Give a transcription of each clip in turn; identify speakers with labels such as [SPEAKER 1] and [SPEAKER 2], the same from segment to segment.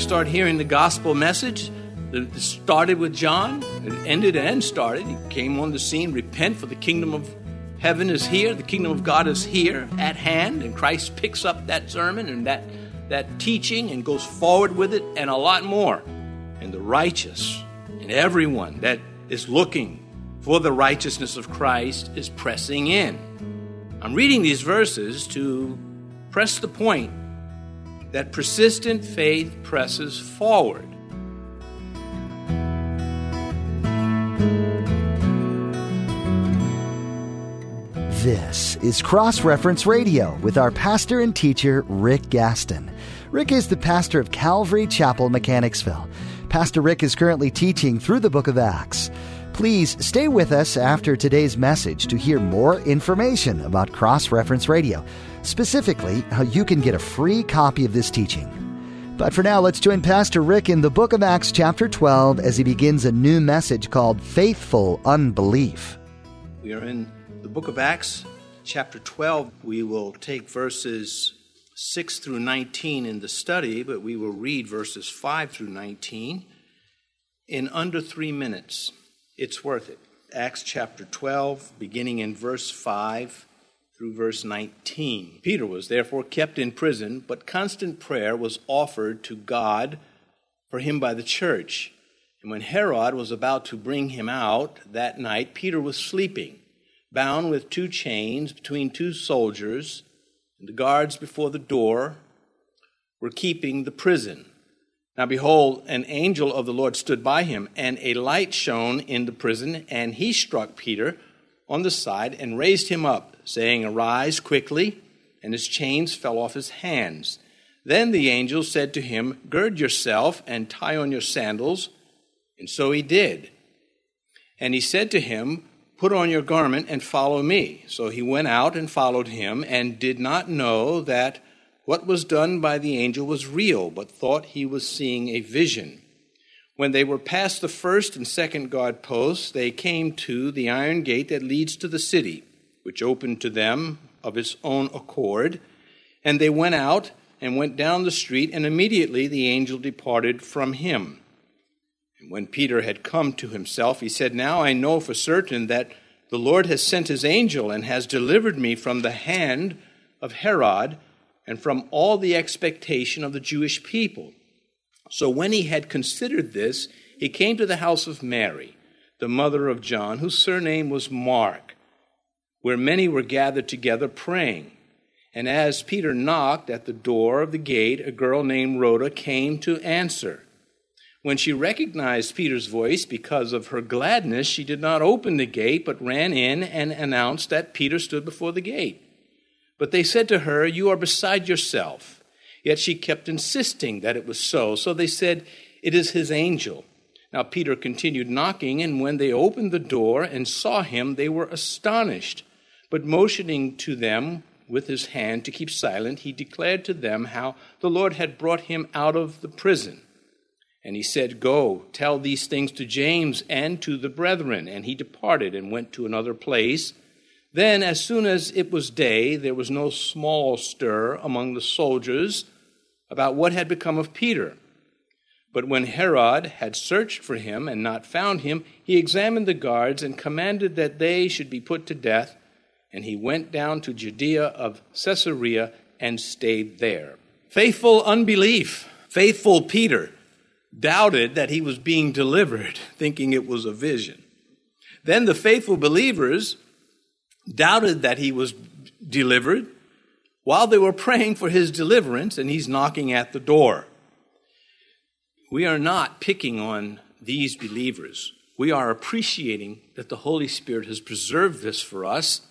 [SPEAKER 1] start hearing the gospel message, that started with John, it ended and started. He came on the scene, repent for the kingdom of heaven is here, the kingdom of God is here at hand, and Christ picks up that sermon and that, that teaching and goes forward with it and a lot more. And the righteous and everyone that is looking for the righteousness of Christ is pressing in. I'm reading these verses to press the point that persistent faith presses forward.
[SPEAKER 2] This is Cross Reference Radio with our pastor and teacher, Rick Gaston. Rick is the pastor of Calvary Chapel, Mechanicsville. Pastor Rick is currently teaching through the book of Acts. Please stay with us after today's message to hear more information about Cross Reference Radio, specifically how you can get a free copy of this teaching. But for now, let's join Pastor Rick in the book of Acts, chapter 12, as he begins a new message called Faithful Unbelief.
[SPEAKER 1] We are in the book of Acts, chapter 12, we will take verses 6 through 19 in the study, but we will read verses 5 through 19 in under three minutes. It's worth it. Acts chapter 12, beginning in verse 5 through verse 19. Peter was therefore kept in prison, but constant prayer was offered to God for him by the church. And when Herod was about to bring him out that night, Peter was sleeping bound with two chains between two soldiers, and the guards before the door were keeping the prison. Now behold, an angel of the Lord stood by him, and a light shone in the prison, and he struck Peter on the side and raised him up, saying, Arise quickly. And his chains fell off his hands. Then the angel said to him, Gird yourself and tie on your sandals. And so he did. And he said to him, Put on your garment and follow me. So he went out and followed him, and did not know that what was done by the angel was real, but thought he was seeing a vision. When they were past the first and second guard posts, they came to the iron gate that leads to the city, which opened to them of its own accord. And they went out and went down the street, and immediately the angel departed from him. And when Peter had come to himself, he said, Now I know for certain that the Lord has sent his angel and has delivered me from the hand of Herod and from all the expectation of the Jewish people. So when he had considered this, he came to the house of Mary, the mother of John, whose surname was Mark, where many were gathered together praying. And as Peter knocked at the door of the gate, a girl named Rhoda came to answer. When she recognized Peter's voice because of her gladness, she did not open the gate, but ran in and announced that Peter stood before the gate. But they said to her, You are beside yourself. Yet she kept insisting that it was so. So they said, It is his angel. Now Peter continued knocking, and when they opened the door and saw him, they were astonished. But motioning to them with his hand to keep silent, he declared to them how the Lord had brought him out of the prison. And he said, Go, tell these things to James and to the brethren. And he departed and went to another place. Then, as soon as it was day, there was no small stir among the soldiers about what had become of Peter. But when Herod had searched for him and not found him, he examined the guards and commanded that they should be put to death. And he went down to Judea of Caesarea and stayed there. Faithful unbelief, faithful Peter doubted that he was being delivered, thinking it was a vision. Then the faithful believers doubted that he was delivered while they were praying for his deliverance, and he's knocking at the door. We are not picking on these believers. We are appreciating that the Holy Spirit has preserved this for us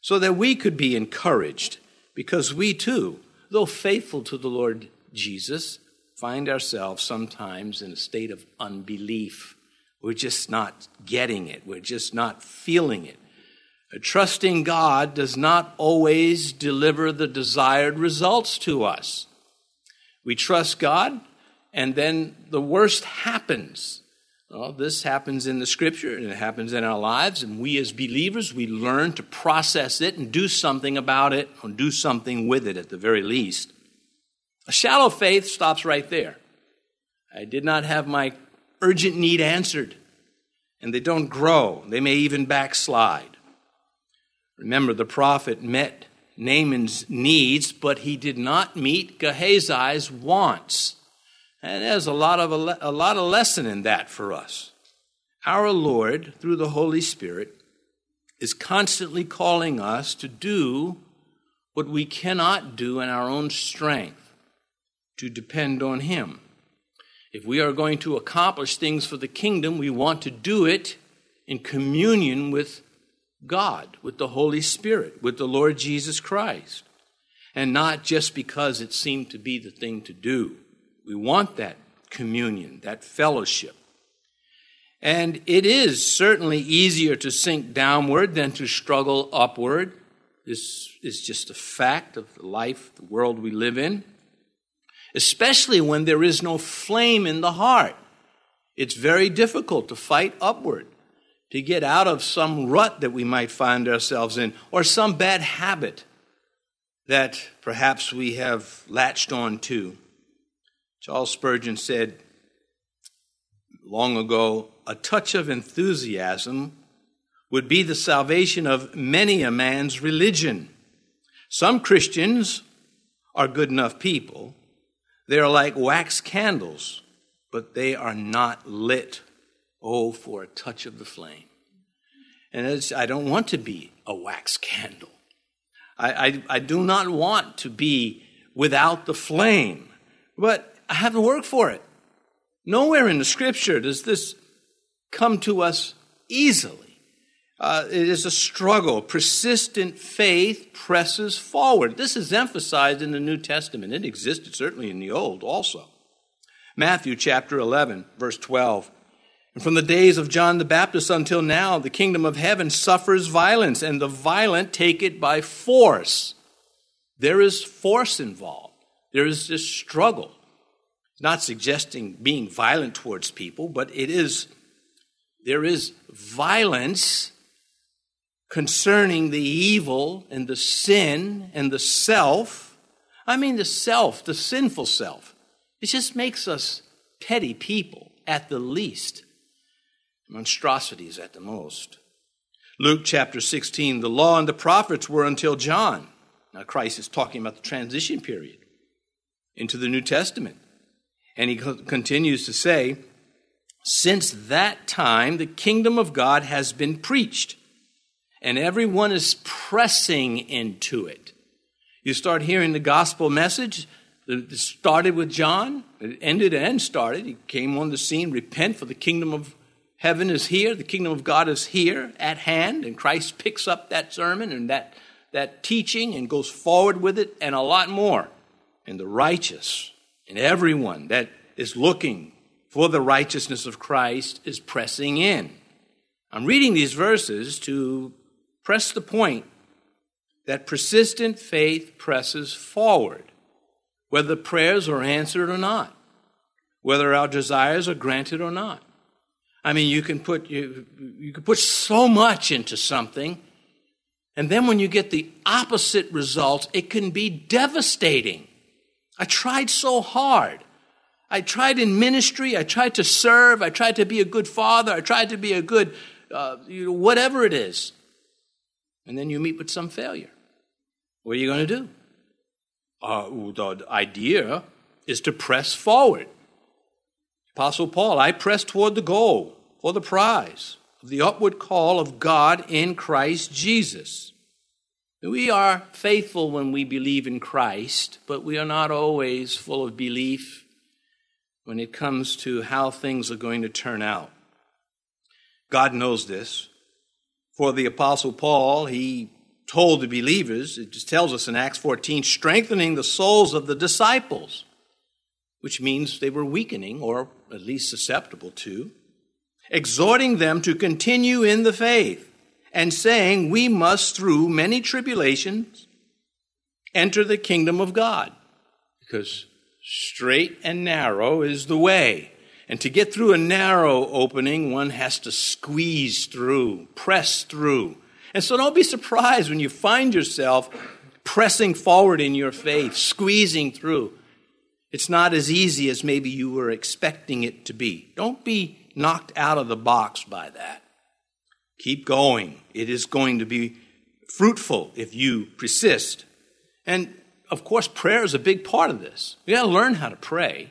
[SPEAKER 1] so that we could be encouraged because we too, though faithful to the Lord Jesus, find ourselves sometimes in a state of unbelief. We're just not getting it, we're just not feeling it. Trusting God does not always deliver the desired results to us. We trust God, and then the worst happens. Well, this happens in the scripture and it happens in our lives, and we as believers, we learn to process it and do something about it, or do something with it at the very least. A shallow faith stops right there. I did not have my urgent need answered. And they don't grow. They may even backslide. Remember, the prophet met Naaman's needs, but he did not meet Gehazi's wants. And there's a lot of a, lot of lesson in that for us. Our Lord, through the Holy Spirit, is constantly calling us to do what we cannot do in our own strength, to depend on Him. If we are going to accomplish things for the kingdom, we want to do it in communion with God, with the Holy Spirit, with the Lord Jesus Christ, and not just because it seemed to be the thing to do. We want that communion, that fellowship. And it is certainly easier to sink downward than to struggle upward. This is just a fact of the life, the world we live in, especially when there is no flame in the heart. It's very difficult to fight upward, to get out of some rut that we might find ourselves in, or some bad habit that perhaps we have latched on to. Charles Spurgeon said long ago a touch of enthusiasm would be the salvation of many a man's religion. Some Christians are good enough people. They are like wax candles, but they are not lit. Oh, for a touch of the flame. And I don't want to be a wax candle. I, I, I do not want to be without the flame. But I have to work for it. Nowhere in the scripture does this come to us easily. Uh, it is a struggle. Persistent faith presses forward. This is emphasized in the New Testament. It existed certainly in the Old also. Matthew chapter 11, verse 12. And from the days of John the Baptist until now, the kingdom of heaven suffers violence, and the violent take it by force. There is force involved, there is this struggle not suggesting being violent towards people, but it is, there is violence concerning the evil and the sin and the self. I mean, the self, the sinful self. It just makes us petty people at the least, monstrosities at the most. Luke chapter 16, the law and the prophets were until John. Now, Christ is talking about the transition period into the New Testament. And he continues to say, Since that time, the kingdom of God has been preached, and everyone is pressing into it. You start hearing the gospel message. It started with John, it ended and started. He came on the scene, repent, for the kingdom of heaven is here, the kingdom of God is here at hand, and Christ picks up that sermon and that, that teaching and goes forward with it and a lot more. And the righteous and everyone that is looking for the righteousness of Christ is pressing in. I'm reading these verses to press the point that persistent faith presses forward, whether prayers are answered or not, whether our desires are granted or not. I mean, you can put you, you can put so much into something, and then when you get the opposite result, it can be devastating. I tried so hard. I tried in ministry. I tried to serve. I tried to be a good father. I tried to be a good, uh, you know, whatever it is. And then you meet with some failure. What are you going to do? Uh, the idea is to press forward. Apostle Paul, I press toward the goal for the prize of the upward call of God in Christ Jesus. We are faithful when we believe in Christ, but we are not always full of belief when it comes to how things are going to turn out. God knows this. For the Apostle Paul, he told the believers, it just tells us in Acts 14, strengthening the souls of the disciples, which means they were weakening or at least susceptible to, exhorting them to continue in the faith and saying we must, through many tribulations, enter the kingdom of God. Because straight and narrow is the way. And to get through a narrow opening, one has to squeeze through, press through. And so don't be surprised when you find yourself pressing forward in your faith, squeezing through. It's not as easy as maybe you were expecting it to be. Don't be knocked out of the box by that. Keep going. It is going to be fruitful if you persist. And of course, prayer is a big part of this. We got to learn how to pray.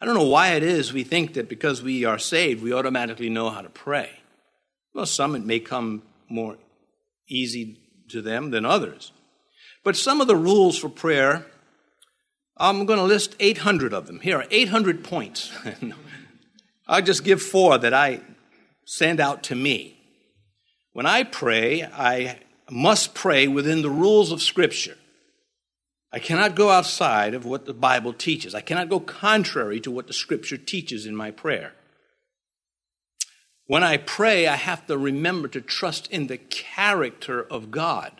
[SPEAKER 1] I don't know why it is we think that because we are saved, we automatically know how to pray. Well, some it may come more easy to them than others. But some of the rules for prayer, I'm going to list 800 of them. Here are 800 points. I'll just give four that I send out to me. When I pray, I must pray within the rules of Scripture. I cannot go outside of what the Bible teaches. I cannot go contrary to what the Scripture teaches in my prayer. When I pray, I have to remember to trust in the character of God.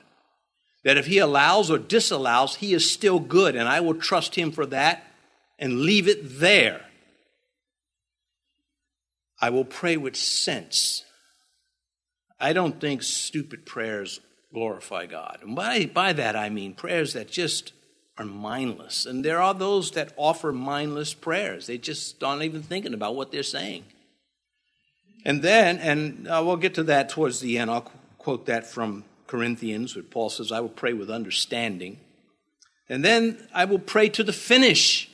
[SPEAKER 1] That if He allows or disallows, He is still good, and I will trust Him for that and leave it there. I will pray with sense. I don't think stupid prayers glorify God. And by, by that I mean prayers that just are mindless. And there are those that offer mindless prayers. They just aren't even thinking about what they're saying. And then, and uh, we'll get to that towards the end, I'll quote that from Corinthians, where Paul says, I will pray with understanding. And then I will pray to the finish.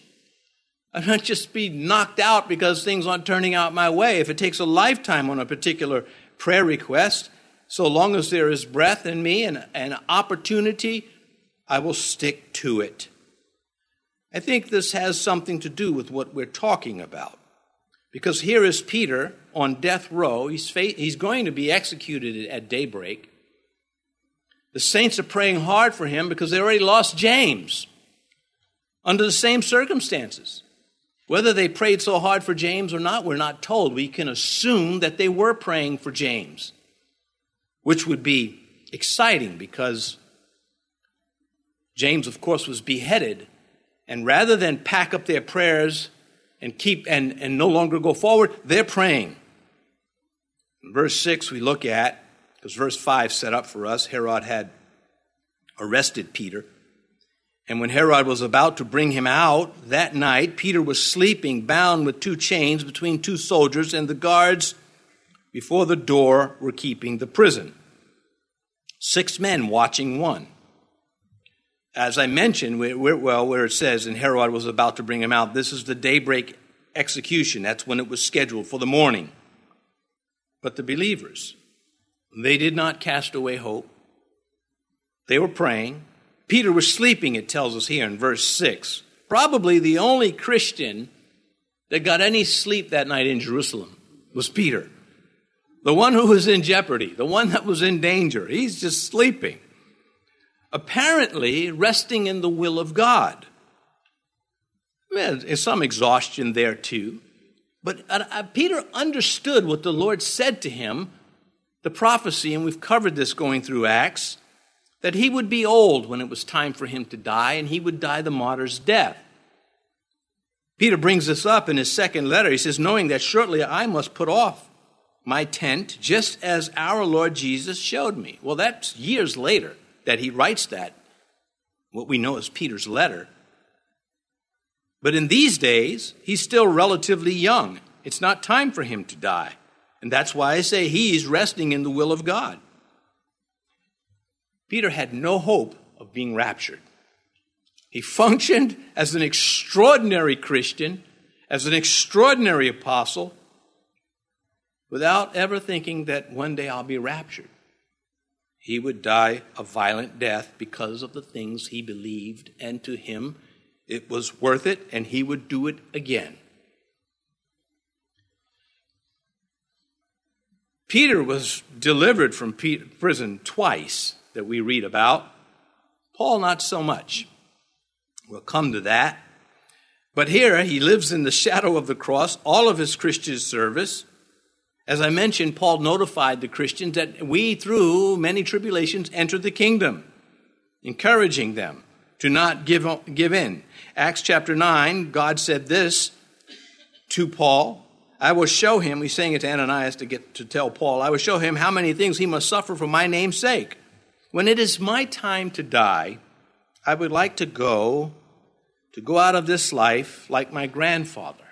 [SPEAKER 1] I'll not just be knocked out because things aren't turning out my way. If it takes a lifetime on a particular prayer request, so long as there is breath in me and an opportunity, I will stick to it. I think this has something to do with what we're talking about. Because here is Peter on death row. He's, he's going to be executed at daybreak. The saints are praying hard for him because they already lost James under the same circumstances. Whether they prayed so hard for James or not, we're not told. We can assume that they were praying for James, which would be exciting because James, of course, was beheaded. And rather than pack up their prayers and keep and, and no longer go forward, they're praying. In verse 6, we look at, because verse 5 set up for us, Herod had arrested Peter. And when Herod was about to bring him out that night, Peter was sleeping, bound with two chains between two soldiers, and the guards before the door were keeping the prison. Six men watching one. As I mentioned, well, where it says, and Herod was about to bring him out, this is the daybreak execution. That's when it was scheduled for the morning. But the believers, they did not cast away hope. They were praying. Peter was sleeping, it tells us here in verse 6. Probably the only Christian that got any sleep that night in Jerusalem was Peter. The one who was in jeopardy, the one that was in danger. He's just sleeping apparently resting in the will of God. There's some exhaustion there too. But uh, uh, Peter understood what the Lord said to him, the prophecy, and we've covered this going through Acts, that he would be old when it was time for him to die, and he would die the martyr's death. Peter brings this up in his second letter. He says, Knowing that shortly I must put off my tent, just as our Lord Jesus showed me. Well, that's years later that he writes that, what we know as Peter's letter. But in these days, he's still relatively young. It's not time for him to die. And that's why I say he's resting in the will of God. Peter had no hope of being raptured. He functioned as an extraordinary Christian, as an extraordinary apostle, without ever thinking that one day I'll be raptured he would die a violent death because of the things he believed, and to him it was worth it, and he would do it again. Peter was delivered from prison twice that we read about. Paul, not so much. We'll come to that. But here he lives in the shadow of the cross all of his Christian service. As I mentioned, Paul notified the Christians that we, through many tribulations, enter the kingdom, encouraging them to not give, give in. Acts chapter 9, God said this to Paul I will show him, he's saying it to Ananias to get to tell Paul, I will show him how many things he must suffer for my name's sake. When it is my time to die, I would like to go to go out of this life like my grandfather,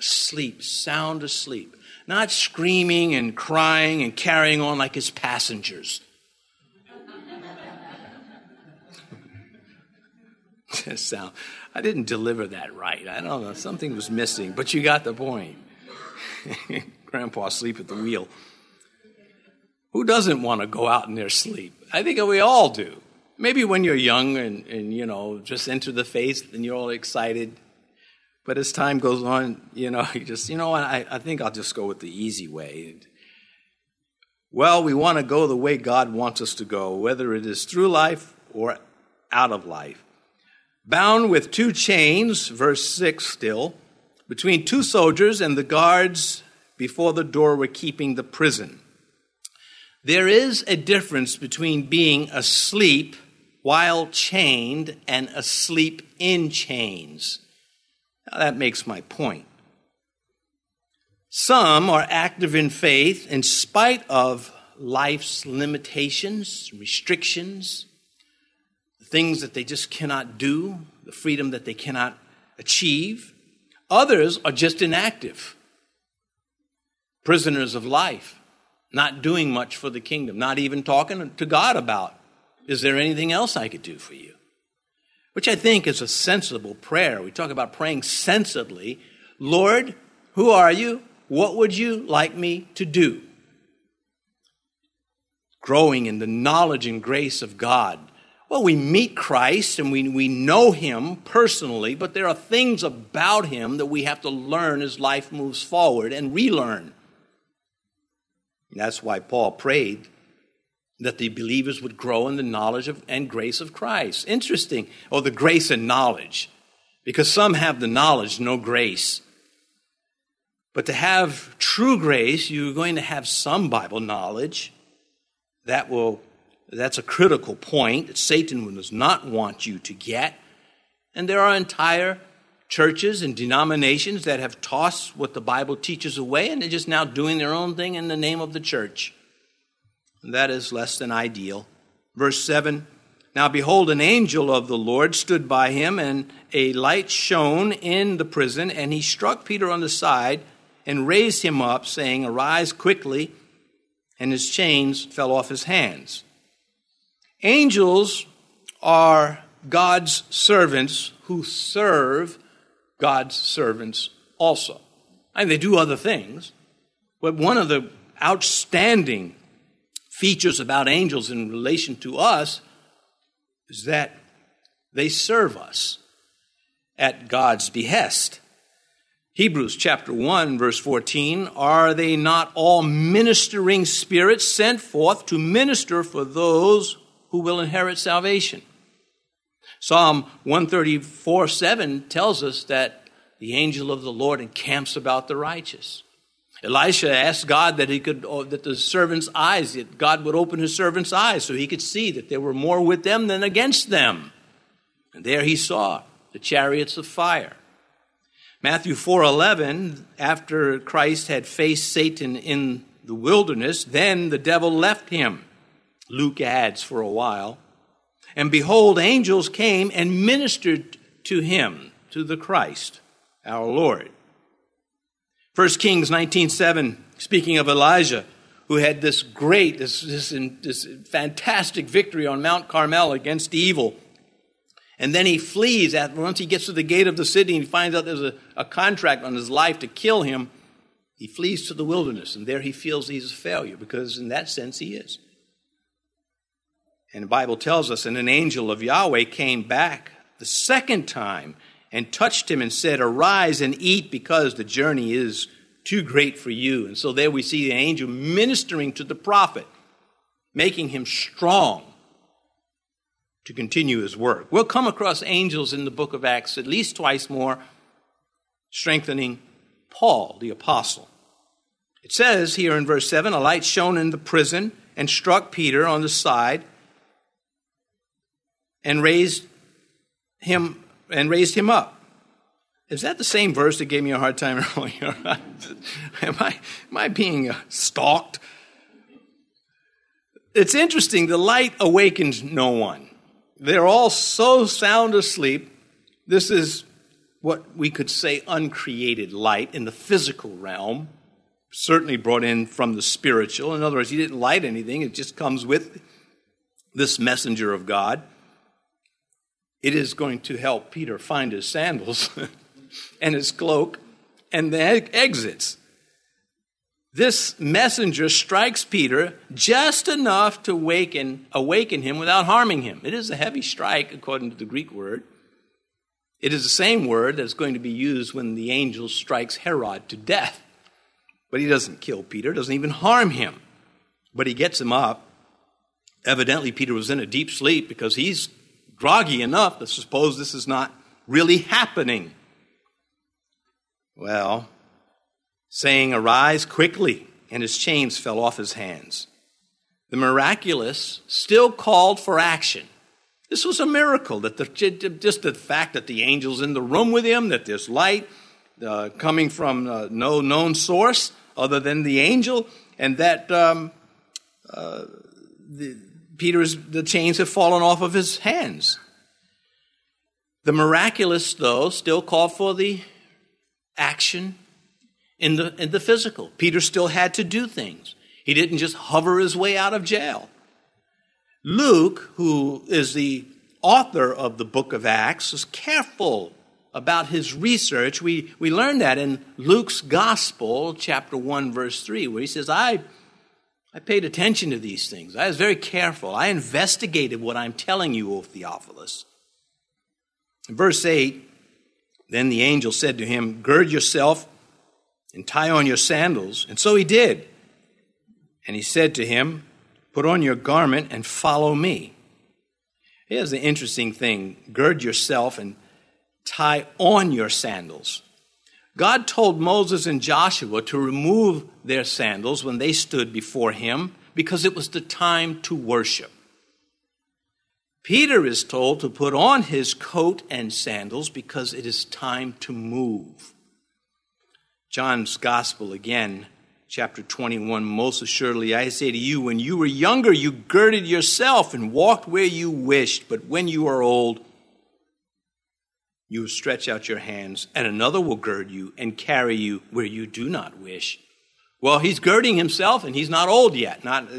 [SPEAKER 1] asleep, sound asleep, not screaming and crying and carrying on like his passengers. sound. I didn't deliver that right. I don't know. Something was missing, but you got the point. Grandpa asleep at the wheel. Who doesn't want to go out in their sleep? I think we all do. Maybe when you're young and, and you know, just enter the faith and you're all excited. But as time goes on, you know, you just, you know what, I, I think I'll just go with the easy way. Well, we want to go the way God wants us to go, whether it is through life or out of life. Bound with two chains, verse 6 still, between two soldiers and the guards before the door were keeping the prison. There is a difference between being asleep while chained and asleep in chains. Now that makes my point. Some are active in faith in spite of life's limitations, restrictions, the things that they just cannot do, the freedom that they cannot achieve. Others are just inactive, prisoners of life not doing much for the kingdom, not even talking to God about, is there anything else I could do for you? Which I think is a sensible prayer. We talk about praying sensibly. Lord, who are you? What would you like me to do? Growing in the knowledge and grace of God. Well, we meet Christ and we, we know him personally, but there are things about him that we have to learn as life moves forward and relearn. That's why Paul prayed that the believers would grow in the knowledge of, and grace of Christ. Interesting. Oh, the grace and knowledge. Because some have the knowledge, no grace. But to have true grace, you're going to have some Bible knowledge. That will that's a critical point that Satan does not want you to get. And there are entire churches and denominations that have tossed what the Bible teaches away and they're just now doing their own thing in the name of the church. That is less than ideal. Verse 7 Now behold, an angel of the Lord stood by him, and a light shone in the prison, and he struck Peter on the side and raised him up, saying, Arise quickly. And his chains fell off his hands. Angels are God's servants who serve God's servants also. And they do other things, but one of the outstanding features about angels in relation to us is that they serve us at God's behest. Hebrews chapter 1 verse 14 are they not all ministering spirits sent forth to minister for those who will inherit salvation Psalm 134 7 tells us that the angel of the Lord encamps about the righteous. Elisha asked God that he could, oh, that the servant's eyes, that God would open his servant's eyes so he could see that there were more with them than against them. And there he saw the chariots of fire. Matthew 4:11 after Christ had faced Satan in the wilderness then the devil left him Luke adds for a while and behold, angels came and ministered to him, to the Christ, our Lord. 1 Kings 19.7, speaking of Elijah, who had this great, this, this, this fantastic victory on Mount Carmel against evil. And then he flees after, once he gets to the gate of the city and he finds out there's a, a contract on his life to kill him. He flees to the wilderness, and there he feels he's a failure because, in that sense, he is. And the Bible tells us, and an angel of Yahweh came back the second time and touched him and said, Arise and eat because the journey is too great for you. And so there we see the angel ministering to the prophet, making him strong to continue his work. We'll come across angels in the book of Acts at least twice more, strengthening Paul, the apostle. It says here in verse 7 a light shone in the prison and struck Peter on the side and raised him and raised him up. Is that the same verse that gave me a hard time earlier? am, I, am I being uh, stalked? It's interesting. The light awakens no one. They're all so sound asleep This is what we could say uncreated light in the physical realm, certainly brought in from the spiritual. In other words, he didn't light anything, it just comes with this messenger of God. It is going to help Peter find his sandals and his cloak and the exits. This messenger strikes Peter just enough to awaken, awaken him without harming him. It is a heavy strike, according to the Greek word. It is the same word that's going to be used when the angel strikes Herod to death. But he doesn't kill Peter, doesn't even harm him. But he gets him up. Evidently, Peter was in a deep sleep because he's groggy enough to suppose this is not really happening. Well, saying, Arise quickly, and his chains fell off his hands. The miraculous still called for action. This was a miracle that the, just the fact that the angel's in the room with him, that there's light uh, coming from uh, no known source other than the angel, and that um, uh, the, Peter's the chains have fallen off of his hands. The miraculous, though, still called for the action in the, in the physical. Peter still had to do things. He didn't just hover his way out of jail. Luke, who is the author of the book of Acts, is careful about his research. We, we learn that in Luke's Gospel, chapter 1, verse 3, where he says, I, I paid attention to these things. I was very careful. I investigated what I'm telling you, O Theophilus. In verse 8, then the angel said to him, Gird yourself and tie on your sandals. And so he did. And he said to him, Put on your garment and follow me. Here's the interesting thing gird yourself and tie on your sandals. God told Moses and Joshua to remove their sandals when they stood before him because it was the time to worship. Peter is told to put on his coat and sandals because it is time to move. John's Gospel again, chapter 21 Most assuredly, I say to you, when you were younger, you girded yourself and walked where you wished, but when you are old, you will stretch out your hands, and another will gird you and carry you where you do not wish. Well, he's girding himself, and he's not old yet, not uh,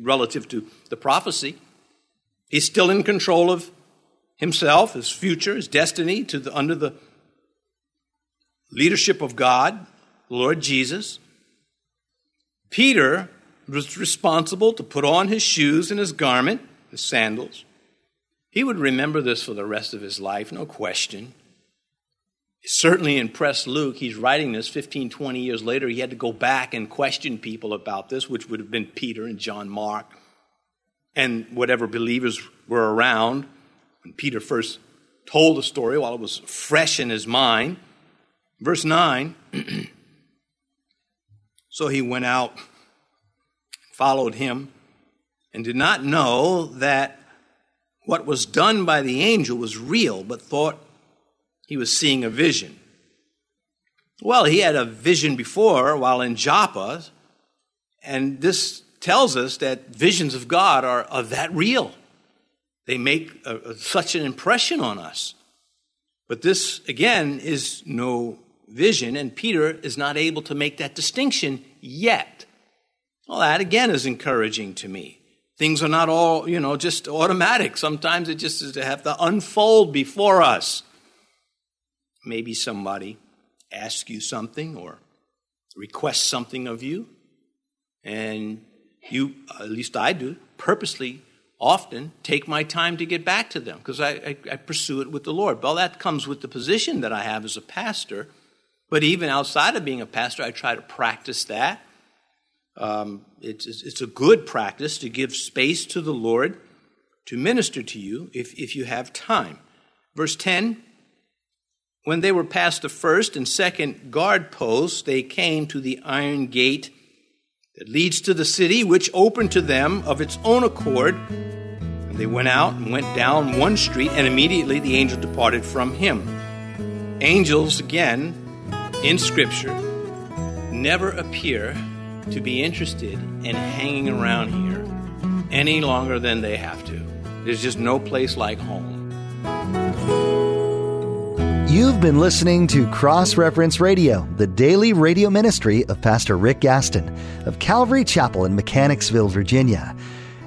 [SPEAKER 1] relative to the prophecy. He's still in control of himself, his future, his destiny, to the, under the leadership of God, Lord Jesus. Peter was responsible to put on his shoes and his garment, his sandals. He would remember this for the rest of his life, no question. It certainly impressed Luke. He's writing this 15, 20 years later. He had to go back and question people about this, which would have been Peter and John Mark and whatever believers were around when Peter first told the story while it was fresh in his mind. Verse 9 So he went out, followed him, and did not know that what was done by the angel was real, but thought he was seeing a vision. Well, he had a vision before while in Joppa, and this tells us that visions of God are, are that real. They make a, a, such an impression on us. But this, again, is no vision, and Peter is not able to make that distinction yet. Well, that again is encouraging to me. Things are not all, you know, just automatic. Sometimes it just is to have to unfold before us. Maybe somebody asks you something or requests something of you, and you, at least I do, purposely often take my time to get back to them because I, I, I, pursue it with the Lord. Well, that comes with the position that I have as a pastor. But even outside of being a pastor, I try to practice that. Um, it's, it's a good practice to give space to the Lord to minister to you if, if you have time. Verse 10 When they were past the first and second guard posts, they came to the iron gate that leads to the city, which opened to them of its own accord. And they went out and went down one street, and immediately the angel departed from him. Angels, again, in Scripture never appear to be interested in hanging around here any longer than they have to. There's just no place like home.
[SPEAKER 2] You've been listening to Cross Reference Radio, the daily radio ministry of Pastor Rick Gaston of Calvary Chapel in Mechanicsville, Virginia.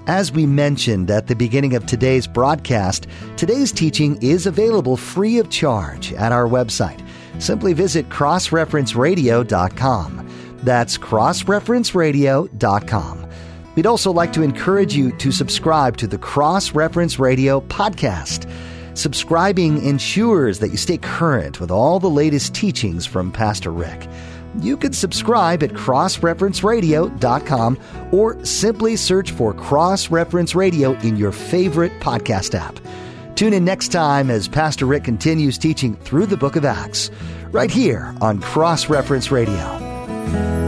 [SPEAKER 2] As we mentioned at the beginning of today's broadcast, today's teaching is available free of charge at our website. Simply visit crossreferenceradio.com. That's crossreferenceradio.com. We'd also like to encourage you to subscribe to the Cross Reference Radio podcast. Subscribing ensures that you stay current with all the latest teachings from Pastor Rick. You can subscribe at crossreferenceradio.com or simply search for Cross Reference Radio in your favorite podcast app. Tune in next time as Pastor Rick continues teaching through the book of Acts, right here on Cross Reference Radio. Thank you.